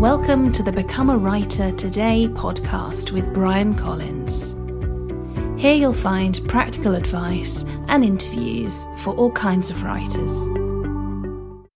Welcome to the Become a Writer Today podcast with Bryan Collins. Here you'll find practical advice and interviews for all kinds of writers.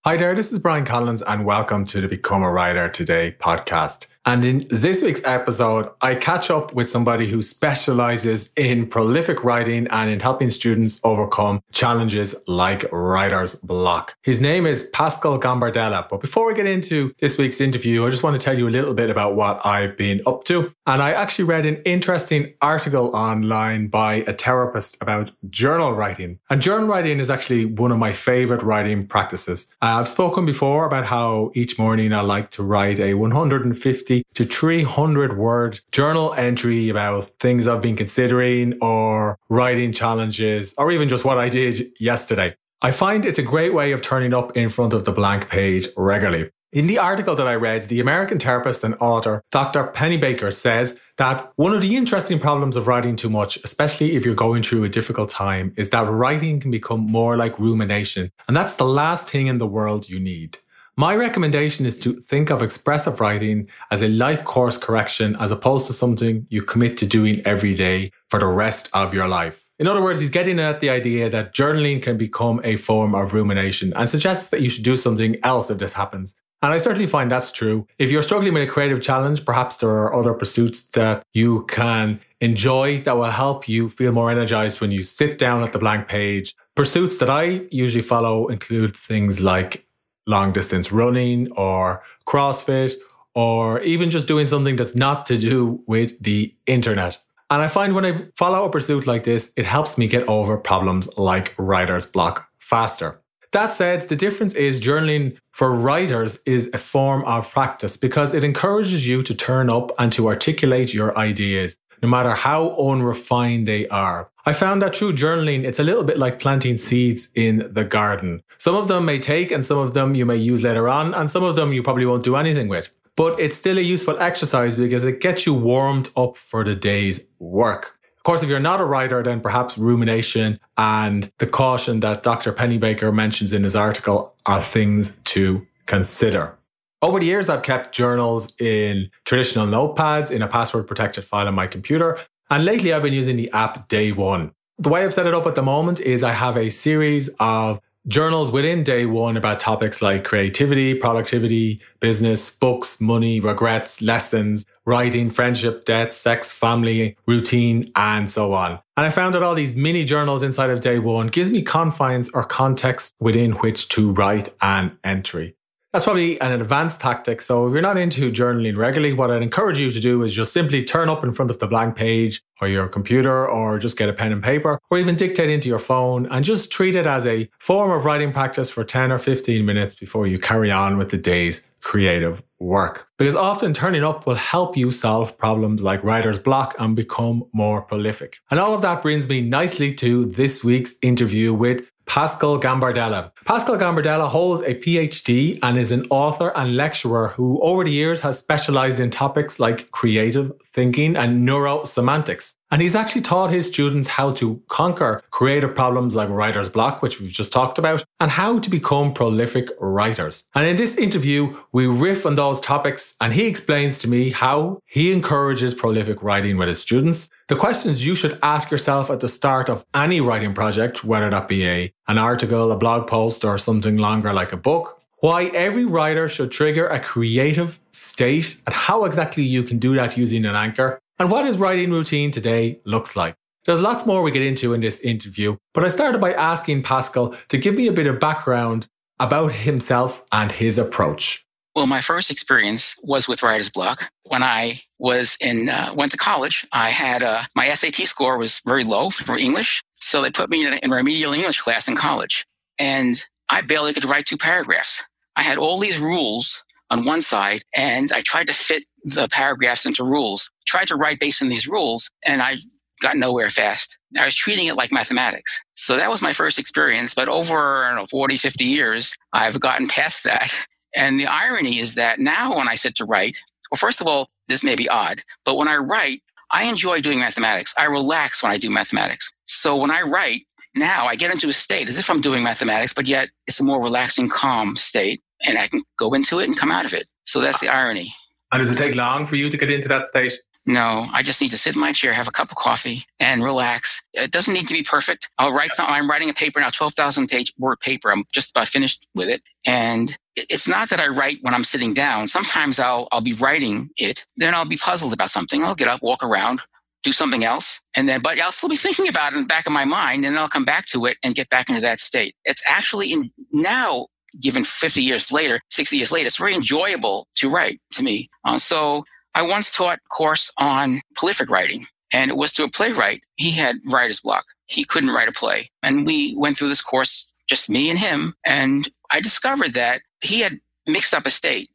Hi there, this is Bryan Collins, and welcome to the Become a Writer Today podcast. And in this week's episode, I catch up with somebody who specializes in prolific writing and in helping students overcome challenges like writer's block. His name is Pascal Gambardella. But before we get into this week's interview, I just want to tell you a little bit about what I've been up to. And I actually read an interesting article online by a therapist about journal writing. And journal writing is actually one of my favorite writing practices. Uh, I've spoken before about how each morning I like to write a 150 to 300 word journal entry about things I've been considering or writing challenges or even just what I did yesterday. I find it's a great way of turning up in front of the blank page regularly. In the article that I read, the American therapist and author Dr. Pennebaker says that one of the interesting problems of writing too much, especially if you're going through a difficult time, is that writing can become more like rumination. And that's the last thing in the world you need. My recommendation is to think of expressive writing as a life course correction as opposed to something you commit to doing every day for the rest of your life. In other words, he's getting at the idea that journaling can become a form of rumination and suggests that you should do something else if this happens. And I certainly find that's true. If you're struggling with a creative challenge, perhaps there are other pursuits that you can enjoy that will help you feel more energized when you sit down at the blank page. Pursuits that I usually follow include things like long distance running or CrossFit or even just doing something that's not to do with the internet. And I find when I follow a pursuit like this, it helps me get over problems like writer's block faster. That said, the difference is journaling for writers is a form of practice because it encourages you to turn up and to articulate your ideas no matter how unrefined they are. I found that through journaling, it's a little bit like planting seeds in the garden. Some of them may take and some of them you may use later on, and some of them you probably won't do anything with. But it's still a useful exercise because it gets you warmed up for the day's work. Of course, if you're not a writer, then perhaps rumination and the caution that Dr. Pennebaker mentions in his article are things to consider. Over the years, I've kept journals in traditional notepads in a password protected file on my computer. And lately, I've been using the app Day One. The way I've set it up at the moment is I have a series of journals within Day One about topics like creativity, productivity, business, books, money, regrets, lessons, writing, friendship, death, sex, family, routine, and so on. And I found that all these mini journals inside of Day One gives me confines or context within which to write an entry. That's probably an advanced tactic. So if you're not into journaling regularly, what I'd encourage you to do is just simply turn up in front of the blank page or your computer or just get a pen and paper or even dictate into your phone and just treat it as a form of writing practice for 10 or 15 minutes before you carry on with the day's creative work. Because often turning up will help you solve problems like writer's block and become more prolific. And all of that brings me nicely to this week's interview with Pascal Gambardella. Pascal Gambardella holds a PhD and is an author and lecturer who over the years has specialized in topics like creative thinking and neurosemantics. And he's actually taught his students how to conquer creative problems like writer's block, which we've just talked about, and how to become prolific writers. And in this interview, we riff on those topics and he explains to me how he encourages prolific writing with his students, the questions you should ask yourself at the start of any writing project, whether that be a, an article, a blog post, or something longer like a book, why every writer should trigger a creative state and how exactly you can do that using an anchor, and what his writing routine today looks like. There's lots more we get into in this interview, but I started by asking Pascal to give me a bit of background about himself and his approach. Well, my first experience was with writer's block. When I was in uh, went to college, I had uh, my SAT score was very low for English, so they put me in, in remedial English class in college, and I barely could write two paragraphs. I had all these rules on one side, and I tried to fit the paragraphs into rules. Tried to write based on these rules, and I got nowhere fast. I was treating it like mathematics. So that was my first experience. But over know, 40, 50 years, I've gotten past that. And the irony is that now when I sit to write, well, first of all, this may be odd, but when I write, I enjoy doing mathematics. I relax when I do mathematics. So when I write, now I get into a state as if I'm doing mathematics, but yet it's a more relaxing, calm state. And I can go into it and come out of it. So that's the irony. And does it take long for you to get into that state? No, I just need to sit in my chair, have a cup of coffee, and relax. It doesn't need to be perfect. I'll write something. I'm writing a paper now, 12,000 page word paper. I'm just about finished with it. And it's not that I write when I'm sitting down. Sometimes I'll, I'll be writing it. Then I'll be puzzled about something. I'll get up, walk around, do something else. And then, but I'll still be thinking about it in the back of my mind. And then I'll come back to it and get back into that state. It's actually in, now given 50 years later, 60 years later, it's very enjoyable to write to me. Uh, so I once taught a course on prolific writing, and it was to a playwright. He had writer's block. He couldn't write a play. And we went through this course, just me and him, and I discovered that he had mixed up a state.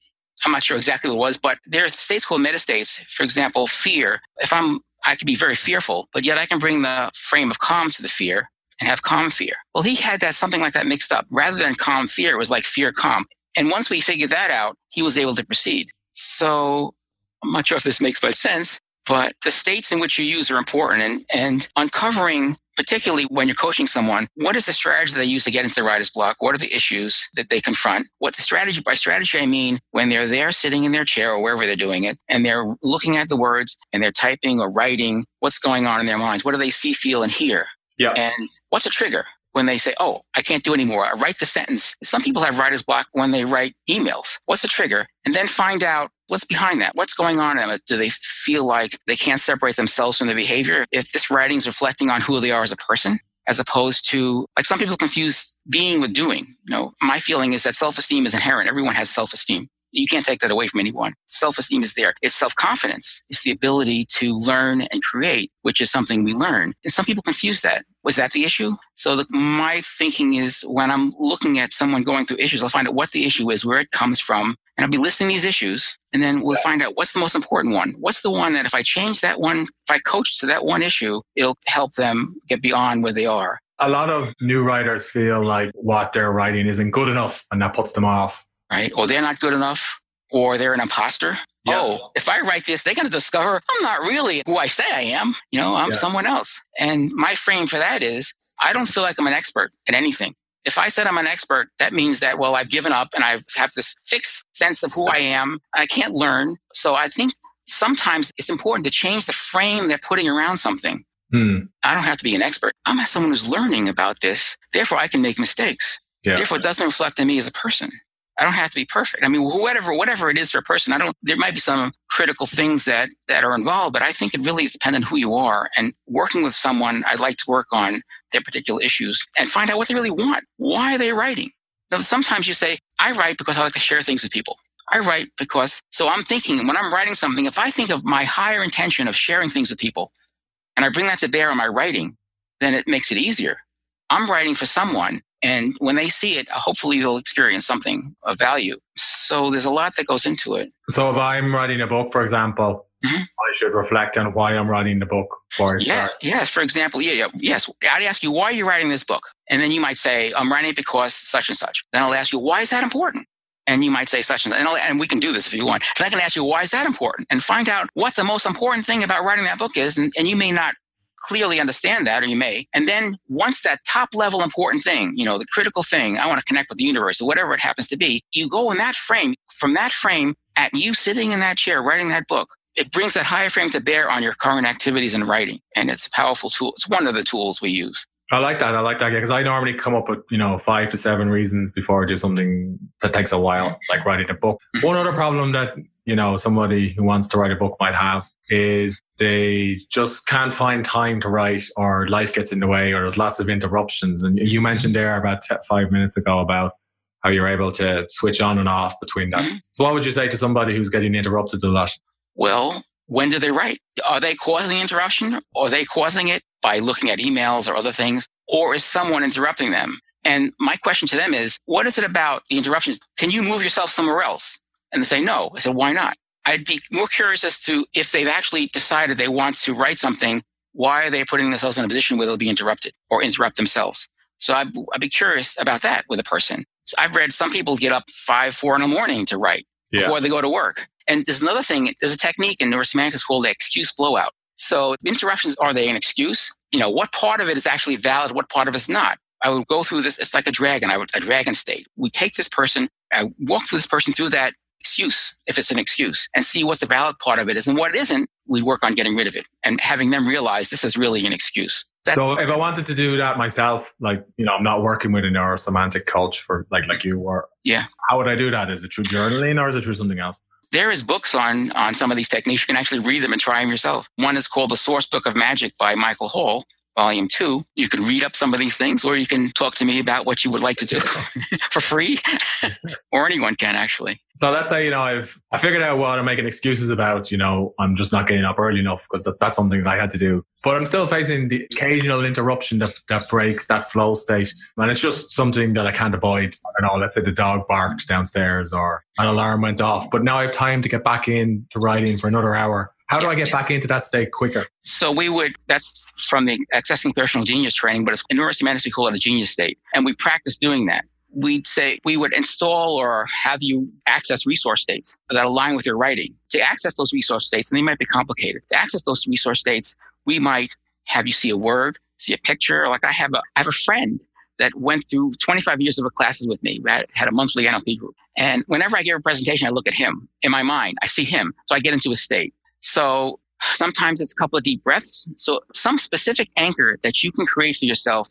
I'm not sure exactly what it was, but there are states called metastates. For example, fear. If I'm, I could be very fearful, but yet I can bring the frame of calm to the fear and have calm fear. Well, he had that something like that mixed up. Rather than calm fear, it was like fear calm. And once we figured that out, he was able to proceed. So I'm not sure if this makes much sense, but the states in which you use are important and, and uncovering, particularly when you're coaching someone, what is the strategy they use to get into the writer's block? What are the issues that they confront? What the strategy, by strategy, I mean when they're there sitting in their chair or wherever they're doing it and they're looking at the words and they're typing or writing what's going on in their minds. What do they see, feel, and hear? Yeah. And what's a trigger? When they say, Oh, I can't do anymore. I write the sentence. Some people have writer's block when they write emails. What's the trigger? And then find out what's behind that. What's going on? Do they feel like they can't separate themselves from the behavior? If this writing is reflecting on who they are as a person, as opposed to like some people confuse being with doing. You know, my feeling is that self-esteem is inherent. Everyone has self-esteem. You can't take that away from anyone. Self-esteem is there. It's self-confidence. It's the ability to learn and create, which is something we learn. And some people confuse that. Was that the issue? So the, my thinking is when I'm looking at someone going through issues, I'll find out what the issue is, where it comes from, and I'll be listing these issues. And then we'll find out what's the most important one. What's the one that if I change that one, if I coach to that one issue, it'll help them get beyond where they are. A lot of new writers feel like what they're writing isn't good enough and that puts them off right? Or they're not good enough, or they're an imposter. Yeah. Oh, if I write this, they're going to discover I'm not really who I say I am. You know, I'm yeah. someone else. And my frame for that is I don't feel like I'm an expert at anything. If I said I'm an expert, that means that, well, I've given up and I have this fixed sense of who I am. I can't learn. So I think sometimes it's important to change the frame they're putting around something. Hmm. I don't have to be an expert. I'm someone who's learning about this. Therefore, I can make mistakes. Yeah. Therefore, it doesn't reflect on me as a person. I don't have to be perfect. I mean, whatever, whatever it is for a person, I don't, there might be some critical things that, that are involved, but I think it really is dependent on who you are. And working with someone, I'd like to work on their particular issues and find out what they really want. Why are they writing? Now, sometimes you say, I write because I like to share things with people. I write because, so I'm thinking when I'm writing something, if I think of my higher intention of sharing things with people and I bring that to bear on my writing, then it makes it easier. I'm writing for someone and when they see it, hopefully they'll experience something of value. So there's a lot that goes into it. So if I'm writing a book, for example, mm-hmm. I should reflect on why I'm writing the book for Yeah, start. yes. For example, yeah, yeah, yes. I'd ask you, why you're you writing this book? And then you might say, I'm writing it because such and such. Then I'll ask you, why is that important? And you might say such and such. And, and we can do this if you want. And I can ask you, why is that important? And find out what the most important thing about writing that book is. And, and you may not clearly understand that, or you may. And then once that top level important thing, you know, the critical thing, I want to connect with the universe or whatever it happens to be, you go in that frame, from that frame at you sitting in that chair writing that book, it brings that higher frame to bear on your current activities and writing. And it's a powerful tool. It's one of the tools we use. I like that. I like that because I normally come up with, you know, five to seven reasons before I do something that takes a while, like writing a book. Mm-hmm. One other problem that, you know, somebody who wants to write a book might have is they just can't find time to write or life gets in the way or there's lots of interruptions. And you mentioned there about t- five minutes ago about how you're able to switch on and off between that. Mm-hmm. So what would you say to somebody who's getting interrupted a lot? Well, when do they write? Are they causing the interruption? Or are they causing it by looking at emails or other things? Or is someone interrupting them? And my question to them is, what is it about the interruptions? Can you move yourself somewhere else? And they say, no. I said, why not? I'd be more curious as to if they've actually decided they want to write something, why are they putting themselves in a position where they'll be interrupted or interrupt themselves? So I'd, I'd be curious about that with a person. So I've read some people get up five, four in the morning to write yeah. before they go to work. And there's another thing, there's a technique in neurosemantics called the excuse blowout. So interruptions, are they an excuse? You know, what part of it is actually valid? What part of it is not? I would go through this. It's like a dragon. I would, a dragon state. We take this person, I walk through this person through that excuse if it's an excuse and see what the valid part of it is. And what it isn't, we work on getting rid of it and having them realize this is really an excuse. That, so if I wanted to do that myself, like, you know, I'm not working with a neurosemantic coach for like, like you were. Yeah. How would I do that? Is it through journaling or is it through something else? There is books on, on some of these techniques. You can actually read them and try them yourself. One is called The Source Book of Magic by Michael Hall volume two. You can read up some of these things, or you can talk to me about what you would like to do for free, or anyone can actually. So that's how you know I've I figured out what I'm making excuses about. You know, I'm just not getting up early enough because that's that's something that I had to do. But I'm still facing the occasional interruption that that breaks that flow state, and it's just something that I can't avoid. I don't know. Let's say the dog barked downstairs, or an alarm went off, but now I have time to get back in to writing for another hour how do I get back into that state quicker? So we would, that's from the Accessing Personal Genius training, but it's in neurosemantics, we call it a genius state. And we practice doing that. We'd say we would install or have you access resource states that align with your writing. To access those resource states, and they might be complicated. To access those resource states, we might have you see a word, see a picture. Like I have a, I have a friend that went through 25 years of classes with me. We had, had a monthly NLP group. And whenever I give a presentation, I look at him in my mind. I see him. So I get into a state. So sometimes it's a couple of deep breaths. So some specific anchor that you can create for yourself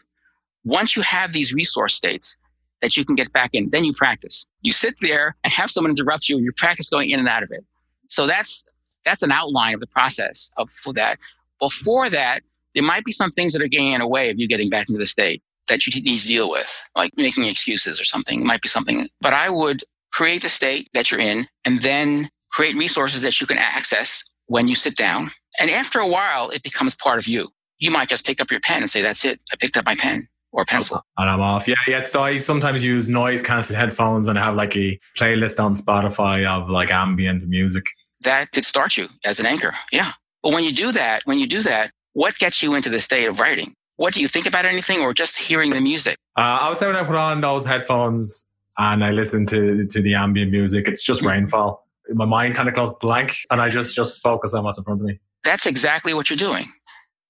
once you have these resource states that you can get back in, then you practice. You sit there and have someone interrupt you, you practice going in and out of it. So that's that's an outline of the process of for that. Before that, there might be some things that are getting in the way of you getting back into the state that you need to deal with, like making excuses or something. It might be something, but I would create the state that you're in and then create resources that you can access when you sit down. And after a while, it becomes part of you. You might just pick up your pen and say, that's it. I picked up my pen or pencil. And I'm off. Yeah, yeah. So I sometimes use noise cancelling headphones and I have like a playlist on Spotify of like ambient music. That could start you as an anchor. Yeah. But when you do that, when you do that, what gets you into the state of writing? What do you think about anything or just hearing the music? Uh, I would say when I put on those headphones and I listen to, to the ambient music, it's just mm-hmm. rainfall my mind kind of goes blank and I just, just focus on what's in front of me. That's exactly what you're doing.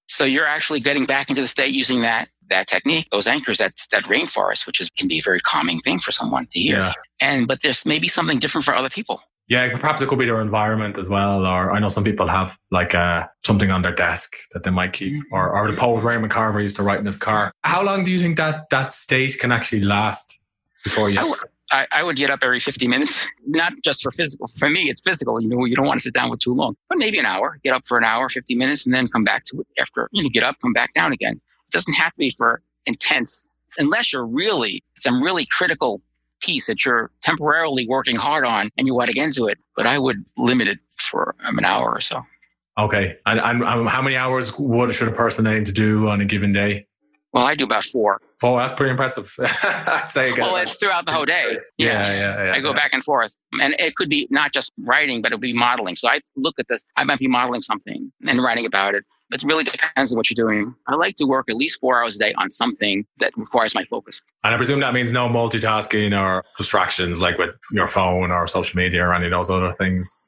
So you're actually getting back into the state using that that technique, those anchors, that that rainforest, which is can be a very calming thing for someone to hear. Yeah. And but there's maybe something different for other people. Yeah, perhaps it could be their environment as well. Or I know some people have like uh, something on their desk that they might keep. Mm-hmm. Or, or the poet Raymond Carver used to write in his car. How long do you think that that state can actually last before you? I, I, would get up every 50 minutes, not just for physical. For me, it's physical. You know, you don't want to sit down with too long, but maybe an hour. Get up for an hour, 50 minutes, and then come back to it after. You know, get up, come back down again. It doesn't have to be for intense, unless you're really some really critical piece that you're temporarily working hard on and you want to get into it. But I would limit it for um, an hour or so. Okay, and, and um, how many hours would should a person aim to do on a given day? Well, I do about four. Oh, that's pretty impressive. I'd say well, it's throughout the whole day. Yeah, yeah, yeah. yeah I go yeah. back and forth, and it could be not just writing, but it'll be modeling. So I look at this. I might be modeling something and writing about it. It really depends on what you're doing. I like to work at least four hours a day on something that requires my focus. And I presume that means no multitasking or distractions like with your phone or social media or any of those other things.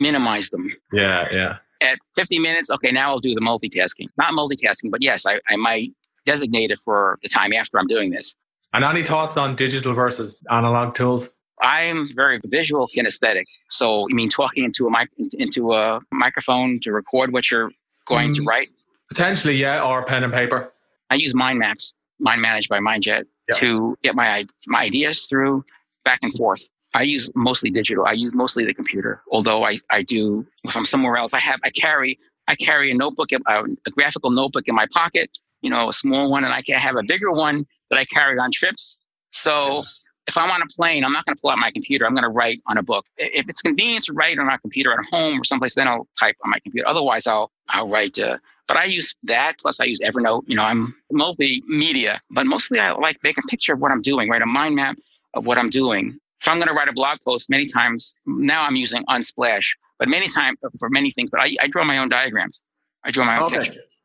Minimize them. Yeah, yeah. At 50 minutes, okay, now I'll do the multitasking. Not multitasking, but yes, I, I might designated for the time after I'm doing this. And any thoughts on digital versus analog tools? I'm very visual kinesthetic. So, I mean, talking into a mic into a microphone to record what you're going mm, to write. Potentially, yeah, or pen and paper. I use mind maps, MindManager by MindJet, yep. to get my my ideas through back and forth. I use mostly digital. I use mostly the computer. Although I, I do, if I'm somewhere else, I have I carry I carry a notebook, a, a graphical notebook in my pocket you know, a small one and I can have a bigger one that I carry on trips. So if I'm on a plane, I'm not going to pull out my computer. I'm going to write on a book. If it's convenient to write on my computer at home or someplace, then I'll type on my computer. Otherwise, I'll I'll write. Uh, but I use that. Plus, I use Evernote. You know, I'm mostly media, but mostly I like make a picture of what I'm doing. Write a mind map of what I'm doing. If I'm going to write a blog post, many times now I'm using Unsplash, but many times for many things. But I, I draw my own diagrams. I draw my own okay. pictures.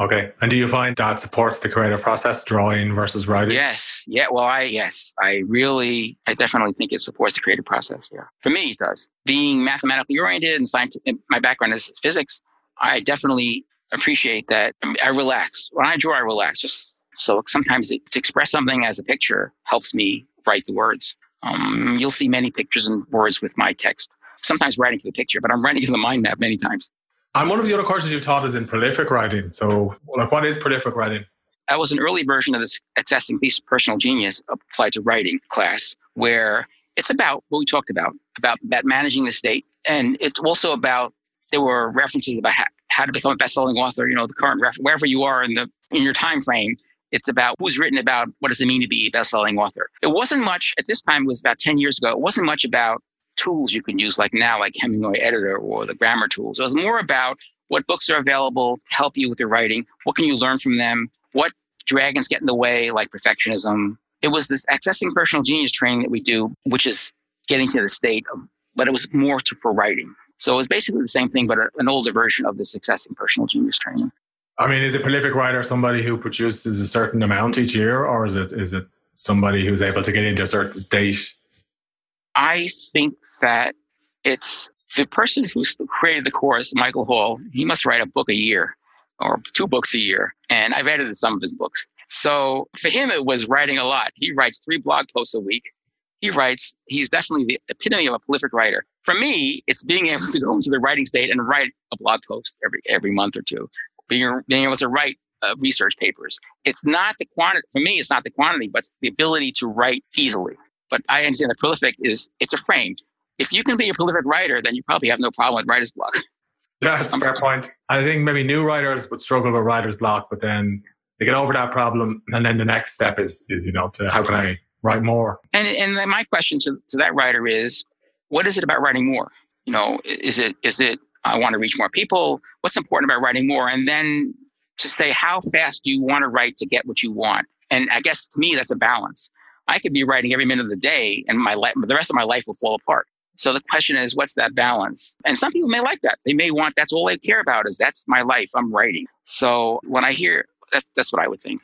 Okay. And do you find that supports the creative process, drawing versus writing? Yes. Yeah. Well, I, yes, I really, I definitely think it supports the creative process. Yeah. For me, it does. Being mathematically oriented and scientific, my background is physics, I definitely appreciate that. I relax. When I draw, I relax. Just so sometimes it, to express something as a picture helps me write the words. Um, you'll see many pictures and words with my text. Sometimes writing to the picture, but I'm writing to the mind map many times. And one of the other courses you've taught is in prolific writing. So, like, what is prolific writing? That was an early version of this accessing personal genius applied to writing class, where it's about what we talked about, about that managing the state. And it's also about, there were references about how, how to become a best-selling author, you know, the current ref, wherever you are in the, in your time frame, it's about who's written about what does it mean to be a best-selling author. It wasn't much at this time. It was about ten years ago. It wasn't much about tools you can use like now, like Hemingway Editor or the grammar tools. It was more about what books are available to help you with your writing. What can you learn from them? What dragons get in the way, like perfectionism. It was this accessing personal genius training that we do, which is getting to the state of, but it was more to, for writing. So it was basically the same thing, but an older version of this accessing personal genius training. I mean, is a prolific writer somebody who produces a certain amount each year, or is it is it somebody who's able to get into a certain state? I think that it's the person who created the course, Michael Hall. He must write a book a year or two books a year, and I've edited some of his books. So for him, it was writing a lot. He writes three blog posts a week. He writes. He's definitely the epitome of a prolific writer. For me, it's being able to go into the writing state and write a blog post every every month or two being, being able to write uh, research papers. It's not the quantity, for me, it's not the quantity, but the ability to write easily. But I understand that prolific is, it's a frame. If you can be a prolific writer, then you probably have no problem with writer's block. Yeah, that's a fair point. I think maybe new writers would struggle with writer's block, but then they get over that problem. And then the next step is, is you know, to how can I write more? And, and then my question to, to that writer is, what is it about writing more? You know, is it, is it I want to reach more people. What's important about writing more? And then to say, how fast do you want to write to get what you want? And I guess to me, that's a balance. I could be writing every minute of the day and my life, the rest of my life will fall apart. So the question is, what's that balance? And some people may like that. They may want, that's all they care about is that's my life. I'm writing. So when I hear, that's, that's what I would think.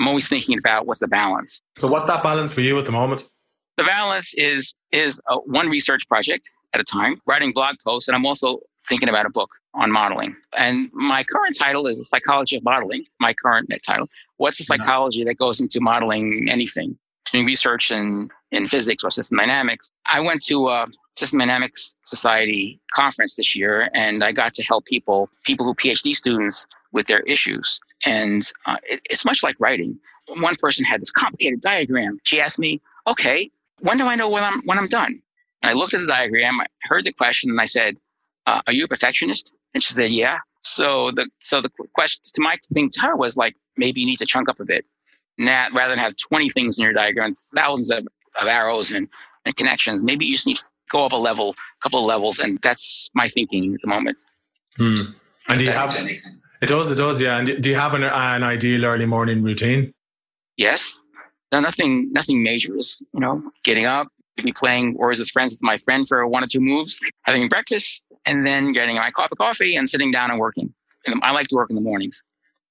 I'm always thinking about what's the balance. So what's that balance for you at the moment? The balance is, is a, one research project at a time, writing blog posts. And I'm also thinking about a book on modeling. And my current title is The Psychology of Modeling, my current title. What's the mm-hmm. psychology that goes into modeling anything? Doing research in, in physics or system dynamics. I went to a System Dynamics Society conference this year and I got to help people, people who PhD students with their issues. And uh, it, it's much like writing. One person had this complicated diagram. She asked me, okay, when do I know when I'm, when I'm done? And I looked at the diagram, I heard the question, and I said, uh, "Are you a perfectionist?" And she said, "Yeah." So the so the question to my thing to her was like, maybe you need to chunk up a bit, Now, rather than have twenty things in your diagram, thousands of, of arrows and, and connections. Maybe you just need to go up a level, a couple of levels, and that's my thinking at the moment. Hmm. And do you have? It does. It does. Yeah. And do you have an, an ideal early morning routine? Yes. No, nothing. Nothing major. Is you know, getting up, maybe playing Words with Friends with my friend for one or two moves, having breakfast, and then getting my cup of coffee and sitting down and working. And I like to work in the mornings.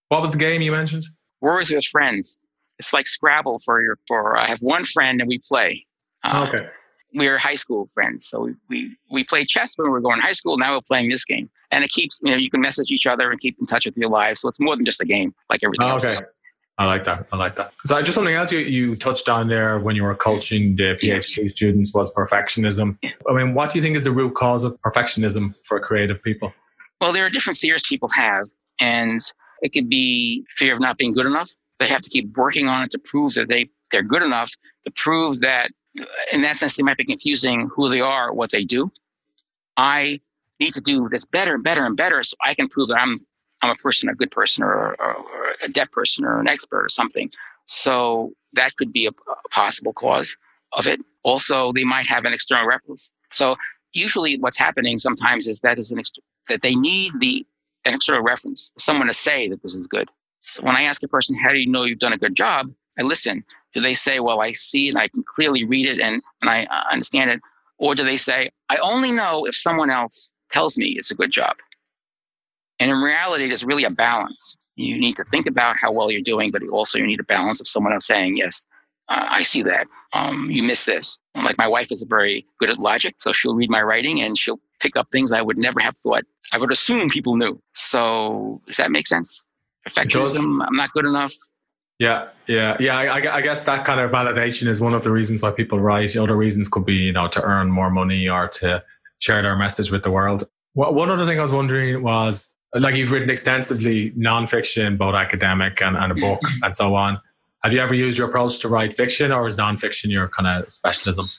What was the game you mentioned? Words with Friends. It's like Scrabble for your. For I have one friend and we play. Uh, okay. We're high school friends, so we, we we play chess when we were going to high school. Now we're playing this game, and it keeps you know you can message each other and keep in touch with your lives. So it's more than just a game, like everything oh, okay. else. I like that. I like that. So I just something else you, you touched on there when you were coaching the PhD students was perfectionism. I mean, what do you think is the root cause of perfectionism for creative people? Well, there are different fears people have, and it could be fear of not being good enough. They have to keep working on it to prove that they, they're good enough, to prove that, in that sense, they might be confusing who they are, what they do. I need to do this better and better and better so I can prove that I'm I'm a person, a good person, or, or, or a deaf person, or an expert, or something. So that could be a, a possible cause of it. Also, they might have an external reference. So usually, what's happening sometimes is that is an ex- that they need the external reference, someone to say that this is good. So when I ask a person, "How do you know you've done a good job?" I listen. Do they say, "Well, I see and I can clearly read it and and I uh, understand it," or do they say, "I only know if someone else tells me it's a good job"? And in reality, it's really a balance. You need to think about how well you're doing, but also you need a balance of someone else saying, yes, uh, I see that. Um, you miss this. Like my wife is very good at logic, so she'll read my writing and she'll pick up things I would never have thought. I would assume people knew. So does that make sense? Perfectionism. I'm not good enough. Yeah, yeah, yeah. I, I, guess that kind of validation is one of the reasons why people write. Other reasons could be, you know, to earn more money or to share their message with the world. One other thing I was wondering was, like, you've written extensively nonfiction, both academic and, and a book mm-hmm. and so on. Have you ever used your approach to write fiction, or is nonfiction your kind of specialism?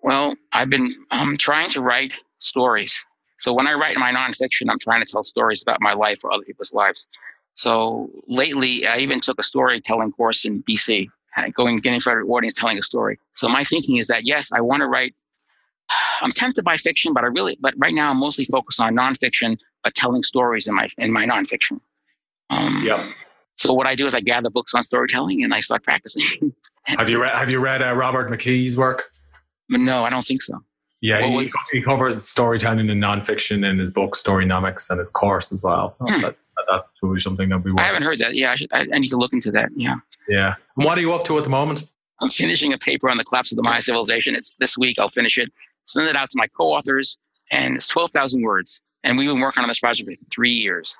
Well, I've been um, trying to write stories. So when I write my nonfiction, I'm trying to tell stories about my life or other people's lives. So lately, I even took a storytelling course in BC, going getting in front of an audience, telling a story. So my thinking is that yes, I want to write. I'm tempted by fiction, but I really, but right now I'm mostly focused on nonfiction, but telling stories in my in my nonfiction. Um, yeah. So what I do is I gather books on storytelling and I start practicing. have you read Have you read uh, Robert McKee's work? No, I don't think so. Yeah, he, he, covers storytelling and nonfiction in his book Storynomics and his course as well. So hmm. that, that would be something that we. Want. I haven't heard that. Yeah, I, should, I, I, need to look into that. Yeah. Yeah. And what are you up to at the moment? I'm finishing a paper on the collapse of the Maya civilization. It's this week. I'll finish it, send it out to my co-authors, and it's twelve thousand words. And we've been working on this project for three years.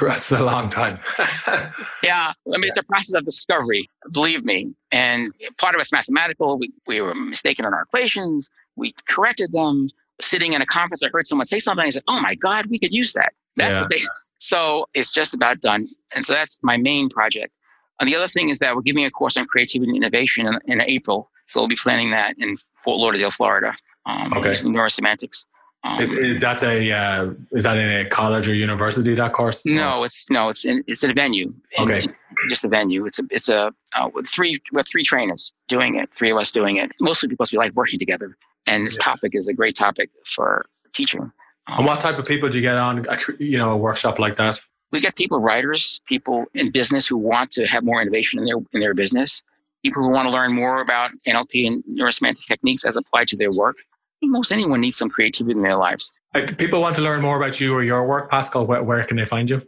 That's a long time. yeah, I mean, it's a process of discovery, believe me. And part of it's mathematical. We, we were mistaken in our equations. We corrected them. Sitting in a conference, I heard someone say something. I said, "Oh my God, we could use that." That's yeah. what they. So it's just about done. And so that's my main project. And the other thing is that we're giving a course on creativity and innovation in, in April. So we'll be planning that in Fort Lauderdale, Florida. Um, okay. Neurosemantics. Um, is, is, that's a uh, is that in a college or university that course? No, it's no, it's in it's in a venue. In, okay, just a venue. It's a it's a uh, with three we have three trainers doing it. Three of us doing it. Mostly because we like working together, and this yeah. topic is a great topic for teaching. And what type of people do you get on? You know, a workshop like that. We get people, writers, people in business who want to have more innovation in their in their business. People who want to learn more about NLP and neurosemantic techniques as applied to their work most anyone needs some creativity in their lives. If people want to learn more about you or your work, Pascal, where, where can they find you?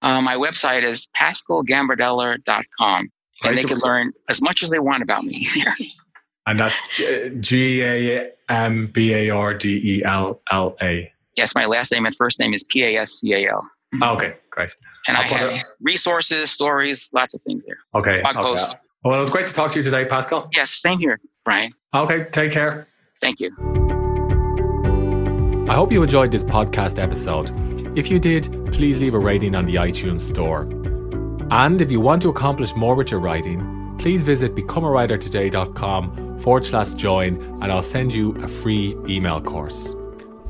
Uh, my website is pascalgambardella.com. And they can learn as much as they want about me. and that's G A M B A R D E L L A. Yes, my last name and first name is P A S C A L. Oh, okay, great. And I'll i have it. resources, stories, lots of things there. Okay. Blog okay. Posts. Well, it was great to talk to you today, Pascal. Yes, same here, Bryan. Okay, take care. Thank you. I hope you enjoyed this podcast episode. If you did, please leave a rating on the iTunes store. And if you want to accomplish more with your writing, please visit becomeawritertoday.com forward slash join and I'll send you a free email course.